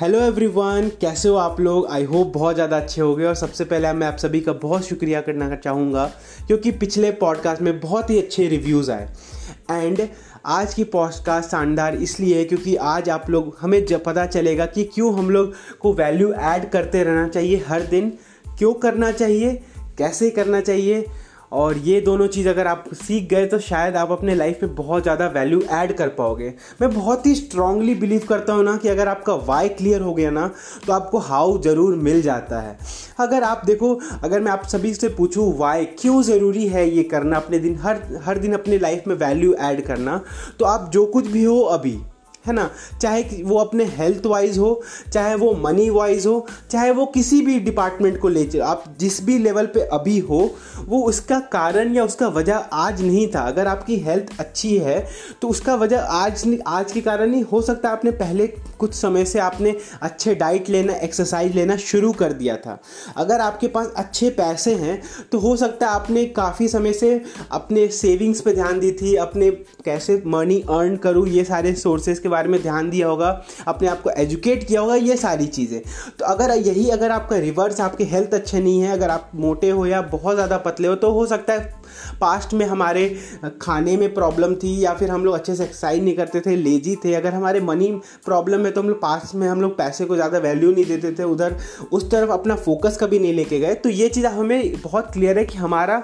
Hello everyone कैसे हो आप लोग? आई होप बहुत ज़्यादा अच्छे हो गए और सबसे पहले मैं आप सभी का बहुत शुक्रिया करना चाहूँगा, क्योंकि पिछले पॉडकास्ट में बहुत ही अच्छे रिव्यूज़ आए। एंड आज की पॉडकास्ट शानदार इसलिए है क्योंकि आज आप लोग, हमें जब पता चलेगा कि क्यों हम लोग को वैल्यू ऐड करते रहना चाहिए हर दिन। क्यों करना चाहिए? कैसे करना चाहिए? और ये दोनों चीज़ अगर आप सीख गए तो शायद आप अपने लाइफ में बहुत ज़्यादा वैल्यू ऐड कर पाओगे। मैं बहुत ही स्ट्रांगली बिलीव करता हूँ ना कि अगर आपका वाई क्लियर हो गया ना तो आपको हाउ ज़रूर मिल जाता है। अगर आप देखो, अगर मैं आप सभी से पूछूँ वाई क्यों ज़रूरी है ये करना अपने दिन, हर हर दिन अपने लाइफ में वैल्यू ऐड करना तो आप जो कुछ भी हो अभी है ना? चाहे वो अपने हेल्थ वाइज हो, चाहे वो मनी वाइज हो, चाहे वो किसी भी डिपार्टमेंट को ले आप जिस भी लेवल पे अभी हो, वो उसका कारण या उसका वजह आज नहीं था। अगर आपकी हेल्थ अच्छी है तो उसका वजह आज आज के कारण ही हो सकता है आपने पहले कुछ समय से आपने अच्छे डाइट लेना एक्सरसाइज लेना शुरू कर दिया था। अगर आपके पास अच्छे पैसे हैं तो हो सकता है आपने काफ़ी समय से अपने सेविंग्स पे ध्यान दी थी, अपने कैसे मनी अर्न करूँ, ये सारे सोर्सेज के बारे में ध्यान दिया होगा, अपने आप को एजुकेट किया होगा, ये सारी चीज़ें। तो अगर यही अगर आपका रिवर्स आपके हेल्थ अच्छे नहीं है, अगर आप मोटे हो या बहुत ज़्यादा पतले हो तो हो सकता है पास्ट में हमारे खाने में प्रॉब्लम थी या फिर हम लोग अच्छे से एक्सरसाइज नहीं करते थे, लेजी थे। अगर हमारे मनी प्रॉब्लम है तो हम लोग पास्ट में हम लोग पैसे को ज़्यादा वैल्यू नहीं देते थे, उधर उस तरफ़ अपना फोकस कभी नहीं लेके गए। तो ये चीज़ हमें बहुत क्लियर है कि हमारा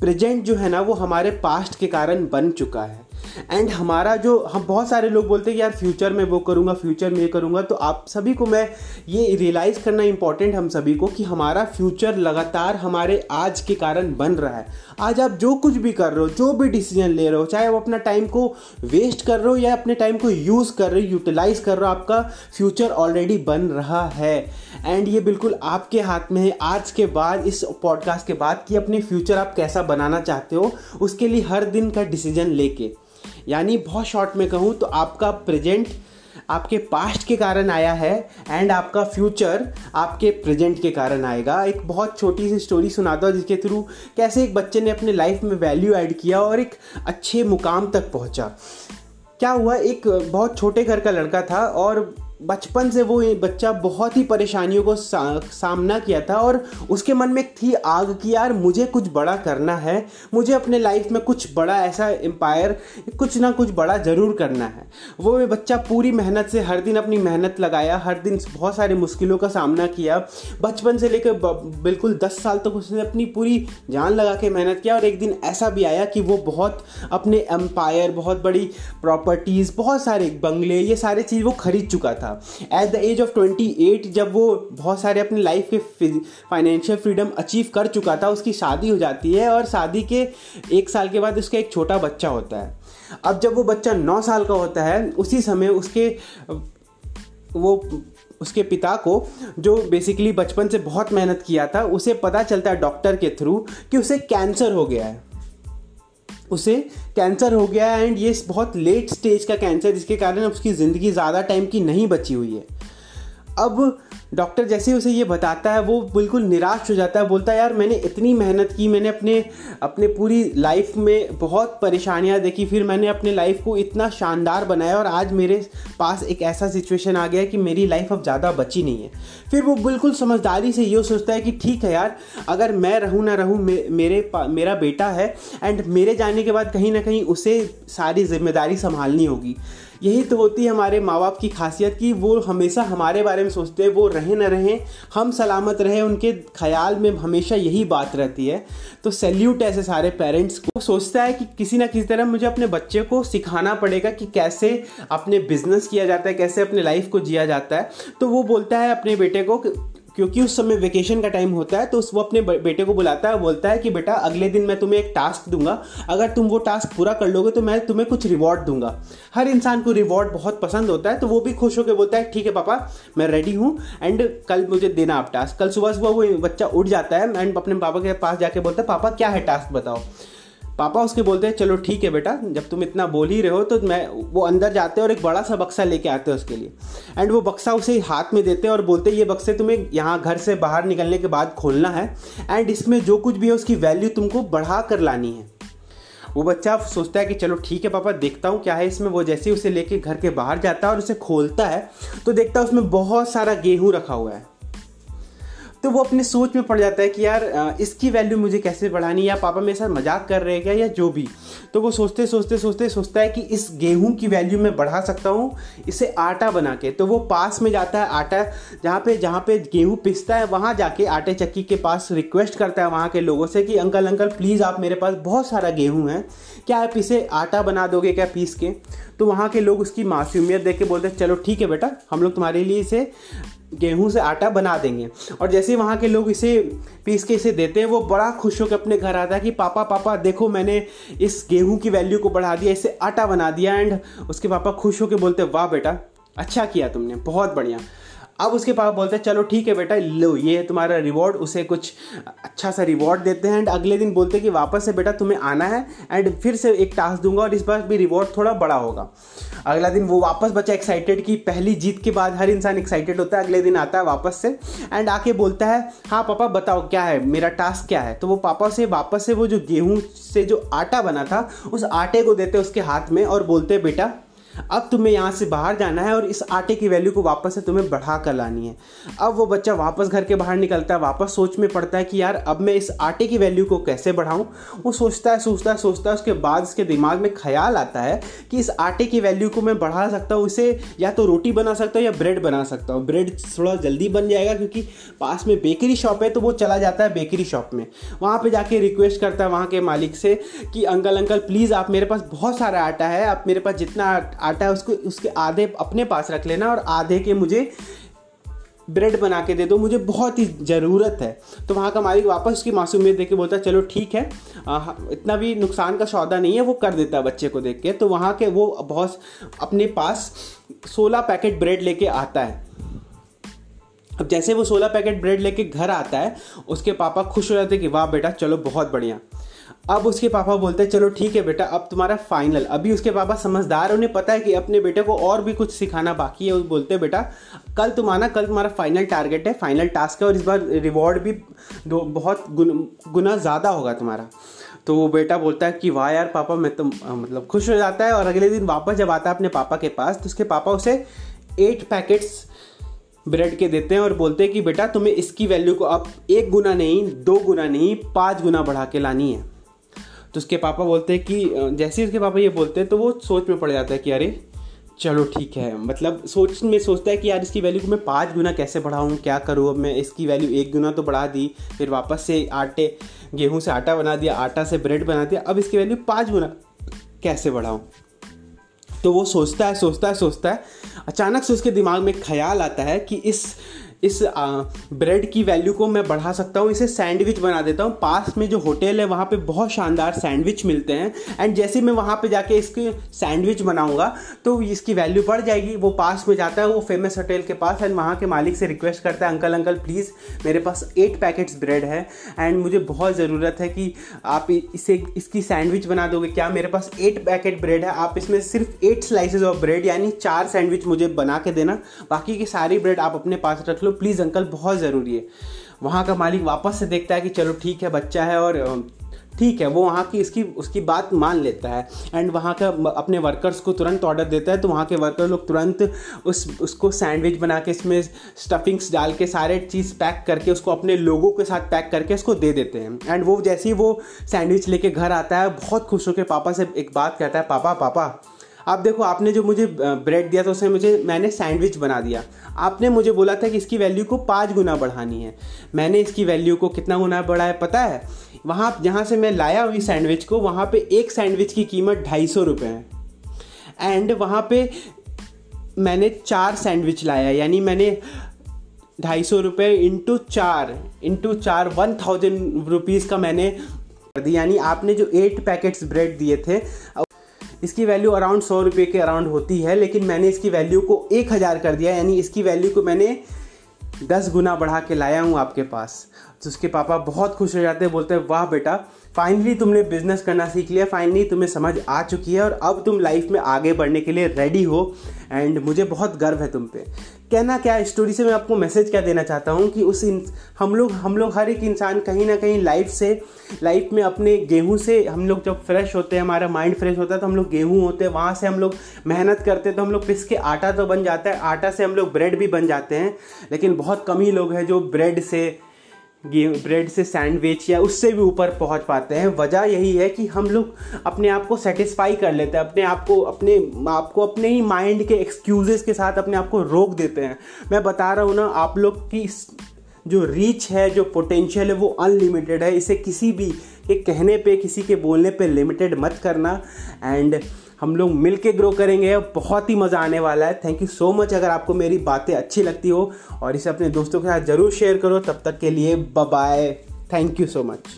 प्रेजेंट जो है ना, वो हमारे पास्ट के कारण बन चुका है। एंड हमारा जो, हम बहुत सारे लोग बोलते हैं कि यार फ्यूचर में वो करूँगा फ्यूचर में ये करूँगा तो आप सभी को मैं ये रियलाइज़ करना इंपॉर्टेंट हम सभी को कि हमारा फ्यूचर लगातार हमारे आज के कारण बन रहा है। आज आप जो कुछ भी कर रहे हो, जो भी डिसीज़न ले रहे हो, चाहे वो अपना टाइम को वेस्ट कर रहे हो या अपने टाइम को यूज़ कर रहे हो यूटिलाइज कर रहे हो, आपका फ्यूचर ऑलरेडी बन रहा है। एंड ये बिल्कुल आपके हाथ में है। आज के बाद, इस पॉडकास्ट के बाद कि अपने फ्यूचर आप कैसा बनाना चाहते हो, उसके लिए हर दिन का डिसीज़न लेके। यानी बहुत शॉर्ट में कहूँ तो आपका प्रेजेंट आपके पास्ट के कारण आया है एंड आपका फ्यूचर आपके प्रेजेंट के कारण आएगा। एक बहुत छोटी सी स्टोरी सुनाता हूँ जिसके थ्रू कैसे एक बच्चे ने अपने लाइफ में वैल्यू ऐड किया और एक अच्छे मुकाम तक पहुँचा। क्या हुआ? एक बहुत छोटे घर का लड़का था और बचपन से वो बच्चा बहुत ही परेशानियों को सा, सामना किया था और उसके मन में थी आग कि यार मुझे कुछ बड़ा करना है मुझे अपने लाइफ में कुछ बड़ा ऐसा एम्पायर कुछ ना कुछ बड़ा ज़रूर करना है। वो बच्चा पूरी मेहनत से हर दिन अपनी मेहनत लगाया हर दिन बहुत सारी मुश्किलों का सामना किया। बचपन से लेकर बिल्कुल दस साल तक तो उसने अपनी पूरी जान लगा के मेहनत किया और एक दिन ऐसा भी आया कि वो बहुत अपने एम्पायर बहुत बड़ी प्रॉपर्टीज़ बहुत सारे बंगले ये सारे चीज़ वो खरीद चुका था। था। At the age of twenty eight जब वो बहुत सारे अपनी लाइफ के फाइनेंशियल फ्रीडम अचीव कर चुका था, उसकी शादी हो जाती है और शादी के एक साल के बाद उसका एक छोटा बच्चा होता है। अब जब वो बच्चा नौ साल का होता है, उसी समय उसके, वो उसके पिता को, जो बेसिकली बचपन से बहुत मेहनत किया था, उसे पता चलता है डॉक्टर के थ्रू कि उसे कैंसर हो गया है। उसे कैंसर हो गया है एंड ये बहुत लेट स्टेज का कैंसर जिसके कारण उसकी ज़िंदगी ज़्यादा टाइम की नहीं बची हुई है। अब डॉक्टर जैसे उसे ये बताता है वो बिल्कुल निराश हो जाता है बोलता है यार मैंने इतनी मेहनत की मैंने अपने अपने पूरी लाइफ में बहुत परेशानियाँ देखी फिर मैंने अपने लाइफ को इतना शानदार बनाया और आज मेरे पास एक ऐसा सिचुएशन आ गया कि मेरी लाइफ अब ज़्यादा बची नहीं है। फिर वो बिल्कुल समझदारी से ये सोचता है कि ठीक है यार अगर मैं रहूँ ना रहूँ मे, मेरे मेरा बेटा है एंड मेरे जाने के बाद कहीं ना कहीं उसे सारी ज़िम्मेदारी संभालनी होगी। यही तो होती है हमारे माँ बाप की खासियत कि वो हमेशा हमारे बारे में सोचते हैं वो रहें ना रहें, हम सलामत रहें, उनके ख्याल में हमेशा यही बात रहती है। तो सैल्यूट ऐसे सारे पेरेंट्स को। सोचता है कि किसी ना किसी तरह मुझे अपने बच्चे को सिखाना पड़ेगा कि कैसे अपने बिज़नेस किया जाता है, कैसे अपने लाइफ को जिया जाता है। तो वो बोलता है अपने बेटे को क्योंकि उस समय वेकेशन का टाइम होता है तो वो अपने बेटे को बुलाता है बोलता है कि बेटा, अगले दिन मैं तुम्हें एक टास्क दूँगा। अगर तुम वो टास्क पूरा कर लोगे तो मैं तुम्हें कुछ रिवॉर्ड दूँगा। हर इंसान को रिवॉर्ड बहुत पसंद होता है तो वो भी खुश होकर बोलता है, ठीक है पापा, मैं रेडी हूँ एंड कल मुझे देना आप टास्क कल सुबह सुबह वो बच्चा उठ जाता है एंड अपने पापा के पास जाके बोलता है, पापा, क्या है टास्क बताओ? पापा उसके बोलते हैं, चलो ठीक है बेटा, जब तुम इतना बोल ही रहे हो तो मैं, वो अंदर जाते हैं और एक बड़ा सा बक्सा लेके आते हैं उसके लिए। एंड वो बक्सा उसे हाथ में देते हैं और बोलते हैं, ये बक्से तुम्हें यहाँ घर से बाहर निकलने के बाद खोलना है एंड इसमें जो कुछ भी है, उसकी वैल्यू तुमको बढ़ा कर लानी है। वो बच्चा सोचता है कि, चलो ठीक है पापा, देखता हूँ क्या है इसमें। वो जैसे ही उसे लेके घर के बाहर जाता है और उसे खोलता है तो देखता है उसमें बहुत सारा गेहूँ रखा हुआ है। तो वो अपने सोच में पड़ जाता है कि यार इसकी वैल्यू मुझे कैसे बढ़ानी या पापा मेरे साथ मज़ाक कर रहे हैं क्या? या जो भी। तो वो सोचते सोचते सोचते, सोचता है कि इस गेहूँ की वैल्यू मैं बढ़ा सकता हूँ, इसे आटा बना के। तो वो पास में जाता है आटा, जहाँ पे जहाँ पे गेहूँ पिसता है, वहाँ जाके आटे चक्की के पास रिक्वेस्ट करता है वहाँ के लोगों से कि, अंकल अंकल प्लीज़ आप मेरे पास बहुत सारा गेहूँ है। क्या आप इसे आटा बना दोगे क्या पीस के? तो वहाँ के लोग उसकी मासूमियत देख के बोलते चलो ठीक है बेटा, हम लोग तुम्हारे लिए इसे गेहूँ से आटा बना देंगे। और जैसे वहाँ के लोग इसे पीस के इसे देते हैं, वो बड़ा खुश होकर अपने घर आता है कि, पापा पापा, देखो मैंने इस गेहूँ की वैल्यू को बढ़ा दिया, इसे आटा बना दिया। एंड उसके पापा खुश होकर बोलते वाह बेटा अच्छा किया तुमने, बहुत बढ़िया। अब उसके पापा बोलते हैं, चलो ठीक है बेटा, लो, ये है तुम्हारा रिवॉर्ड उसे कुछ अच्छा सा रिवॉर्ड देते हैं एंड अगले दिन बोलते हैं कि वापस से बेटा तुम्हें आना है एंड फिर से एक टास्क दूँगा, और इस बार भी रिवॉर्ड थोड़ा बड़ा होगा. अगला दिन वो वापस बच्चा एक्साइटेड की पहली जीत के बाद हर इंसान एक्साइटेड होता है, अगले दिन आता है वापस से एंड आके बोलता है हाँ पापा, बताओ क्या है, मेरा टास्क क्या है? तो वो पापा से, वापस से वो जो गेहूँ से जो आटा बना था, उस आटे को देते उसके हाथ में, और बोलते बेटा अब तुम्हें यहाँ से बाहर जाना है और इस आटे की वैल्यू को वापस से तुम्हें बढ़ा कर लानी है। अब वो बच्चा वापस घर के बाहर निकलता है, वापस सोच में पड़ता है कि यार, अब मैं इस आटे की वैल्यू को कैसे बढ़ाऊँ? वो सोचता है सोचता है सोचता है, उसके बाद उसके दिमाग में ख्याल आता है कि इस आटे की वैल्यू को मैं बढ़ा सकता हूँ, इसे या तो रोटी बना सकता हूँ या ब्रेड बना सकता हूँ। ब्रेड थोड़ा जल्दी बन जाएगा क्योंकि पास में बेकरी शॉप है तो वो चला जाता है बेकरी शॉप में। वहाँ पर जाके रिक्वेस्ट करता है वहाँ के मालिक से कि, अंकल अंकल प्लीज़ आप मेरे पास बहुत सारा आटा है, आप मेरे पास जितना आटा है उसको उसके आधे अपने पास रख लेना और आधे के मुझे ब्रेड बना के दे दो मुझे बहुत ही ज़रूरत है। तो वहाँ का मालिक वापस उसकी मासूमियत देख के बोलता है चलो ठीक है आ, इतना भी नुकसान का सौदा नहीं है वो कर देता है बच्चे को देख के। तो वहाँ के वो बहुत अपने पास सोलह पैकेट ब्रेड लेके आता है। अब जैसे वो सोलह पैकेट ब्रेड लेके घर आता है उसके पापा खुश हो जाते कि वाह बेटा चलो बहुत बढ़िया। अब उसके पापा बोलते हैं, चलो ठीक है बेटा, अब तुम्हारा फाइनल अभी उसके पापा समझदार उन्हें पता है कि अपने बेटे को और भी कुछ सिखाना बाकी है। वो बोलते हैं, बेटा, कल तुम आना कल तुम्हारा फाइनल टारगेट है फाइनल टास्क है और इस बार रिवॉर्ड भी दो, बहुत गुना ज़्यादा होगा तुम्हारा। तो वो बेटा बोलता है कि, वाह यार पापा, मैं तो मतलब खुश हो जाता है और अगले दिन वापस जब आता है अपने पापा के पास तो उसके पापा उसे एट पैकेट्स ब्रेड के देते हैं और बोलते हैं कि, बेटा, तुम्हें इसकी वैल्यू को अब एक गुना नहीं, दो गुना नहीं, पाँच गुना बढ़ा के लानी है। तो उसके पापा बोलते हैं कि जैसे ही उसके पापा ये बोलते हैं तो वो सोच में पड़ जाता है कि, अरे, चलो ठीक है। मतलब सोच में सोचता है कि, यार, इसकी वैल्यू को मैं पाँच गुना कैसे बढ़ाऊँ? क्या करूँ अब मैं? इसकी वैल्यू एक गुना तो बढ़ा दी, फिर वापस से आटे, गेहूँ से आटा बना दिया, आटा से ब्रेड बना दिया, अब इसकी वैल्यू पाँच गुना कैसे बढ़ाऊँ? तो वो सोचता है सोचता है सोचता है। अचानक से उसके दिमाग में ख्याल आता है कि इस इस ब्रेड की वैल्यू को मैं बढ़ा सकता हूँ, इसे सैंडविच बना देता हूँ। पास में जो होटल है, वहाँ पे बहुत शानदार सैंडविच मिलते हैं। एंड जैसे मैं वहाँ पे जाके इसके सैंडविच बनाऊँगा तो इसकी वैल्यू बढ़ जाएगी। वो पास में जाता है, वो फ़ेमस होटल के पास। एंड वहाँ के मालिक से रिक्वेस्ट करता है अंकल अंकल प्लीज़ मेरे पास एट पैकेट्स ब्रेड है। एंड मुझे बहुत ज़रूरत है कि आप इसे, इसकी सैंडविच बना दोगे। क्या मेरे पास एट पैकेट ब्रेड है? आप इसमें सिर्फ़ एट स्लाइसेज ऑफ़ ब्रेड यानी चार सैंडविच मुझे बना के देना। बाकी की सारी ब्रेड आप अपने पास रख लो। लो प्लीज़ अंकल बहुत ज़रूरी है। वहाँ का मालिक वापस से देखता है कि चलो ठीक है, बच्चा है और ठीक है, वो वहाँ की इसकी, उसकी बात मान लेता है। एंड वहाँ का अपने वर्कर्स को तुरंत ऑर्डर देता है तो वहाँ के वर्कर लोग तुरंत उस, उसको सैंडविच बना के इसमें स्टफिंग्स डाल के सारे चीज़ पैक करके उसको अपने लोगों के साथ पैक करके उसको दे देते हैं। एंड वो जैसे ही वो सैंडविच लेके घर आता है, बहुत खुश होकर पापा से एक बात कहता है, पापा पापा आप देखो, आपने जो मुझे ब्रेड दिया था, उसमें मुझे, मैंने सैंडविच बना दिया। आपने मुझे बोला था कि इसकी वैल्यू को पाँच गुना बढ़ानी है। मैंने इसकी वैल्यू को कितना गुना बढ़ाया, पता है? वहाँ, जहाँ से मैं लाया हुई सैंडविच को, वहाँ पे एक सैंडविच की कीमत ढाई सौ रुपये है। एंड वहाँ पे मैंने चार सैंडविच लाया, यानी मैंने ढाई सौ रुपये इंटू चार इंटू चार वन थाउज़ेंड रुपीज़ का मैंने यानी आपने जो एट पैकेट्स ब्रेड दिए थे इसकी वैल्यू अराउंड सौ रुपये के अराउंड होती है, लेकिन मैंने इसकी वैल्यू को एक हज़ार कर दिया, यानी इसकी वैल्यू को मैंने दस गुना बढ़ा के लाया हूँ आपके पास। तो उसके पापा बहुत खुश हो जाते हैं, बोलते हैं, वाह बेटा फाइनली तुमने बिज़नेस करना सीख लिया फाइनली तुम्हें समझ आ चुकी है और अब तुम लाइफ में आगे बढ़ने के लिए रेडी हो एंड मुझे बहुत गर्व है तुम पे। कहना क्या स्टोरी से मैं आपको मैसेज क्या देना चाहता हूँ कि उस हम लोग हम लोग हर एक इंसान कहीं ना कहीं लाइफ से लाइफ में अपने गेहूँ से हम लोग जब फ्रेश होते हैं, हमारा माइंड फ्रेश होता है तो हम लोग गेहूँ होते हैं, वहाँ से हम लोग मेहनत करते हैं तो हम लोग पिस के आटा तो बन जाता है, आटा से हम लोग ब्रेड भी बन जाते हैं, लेकिन बहुत कम ही लोग हैं जो ब्रेड से ब्रेड से सैंडविच या उससे भी ऊपर पहुँच पाते हैं। वजह यही है कि हम लोग अपने आप को सेटिस्फाई कर लेते हैं, अपने आप को, अपने आप को अपने ही माइंड के एक्सक्यूजेस के साथ अपने आप को रोक देते हैं। मैं बता रहा हूँ ना, आप लोग की जो रीच है, जो पोटेंशियल है, वो अनलिमिटेड है। इसे किसी भी के कहने पे, किसी के बोलने पे लिमिटेड मत करना। एंड हम लोग मिल के ग्रो करेंगे, बहुत ही मज़ा आने वाला है। थैंक यू सो मच अगर आपको मेरी बातें अच्छी लगती हो और इसे अपने दोस्तों के साथ ज़रूर शेयर करो। तब तक के लिए bye thank you so much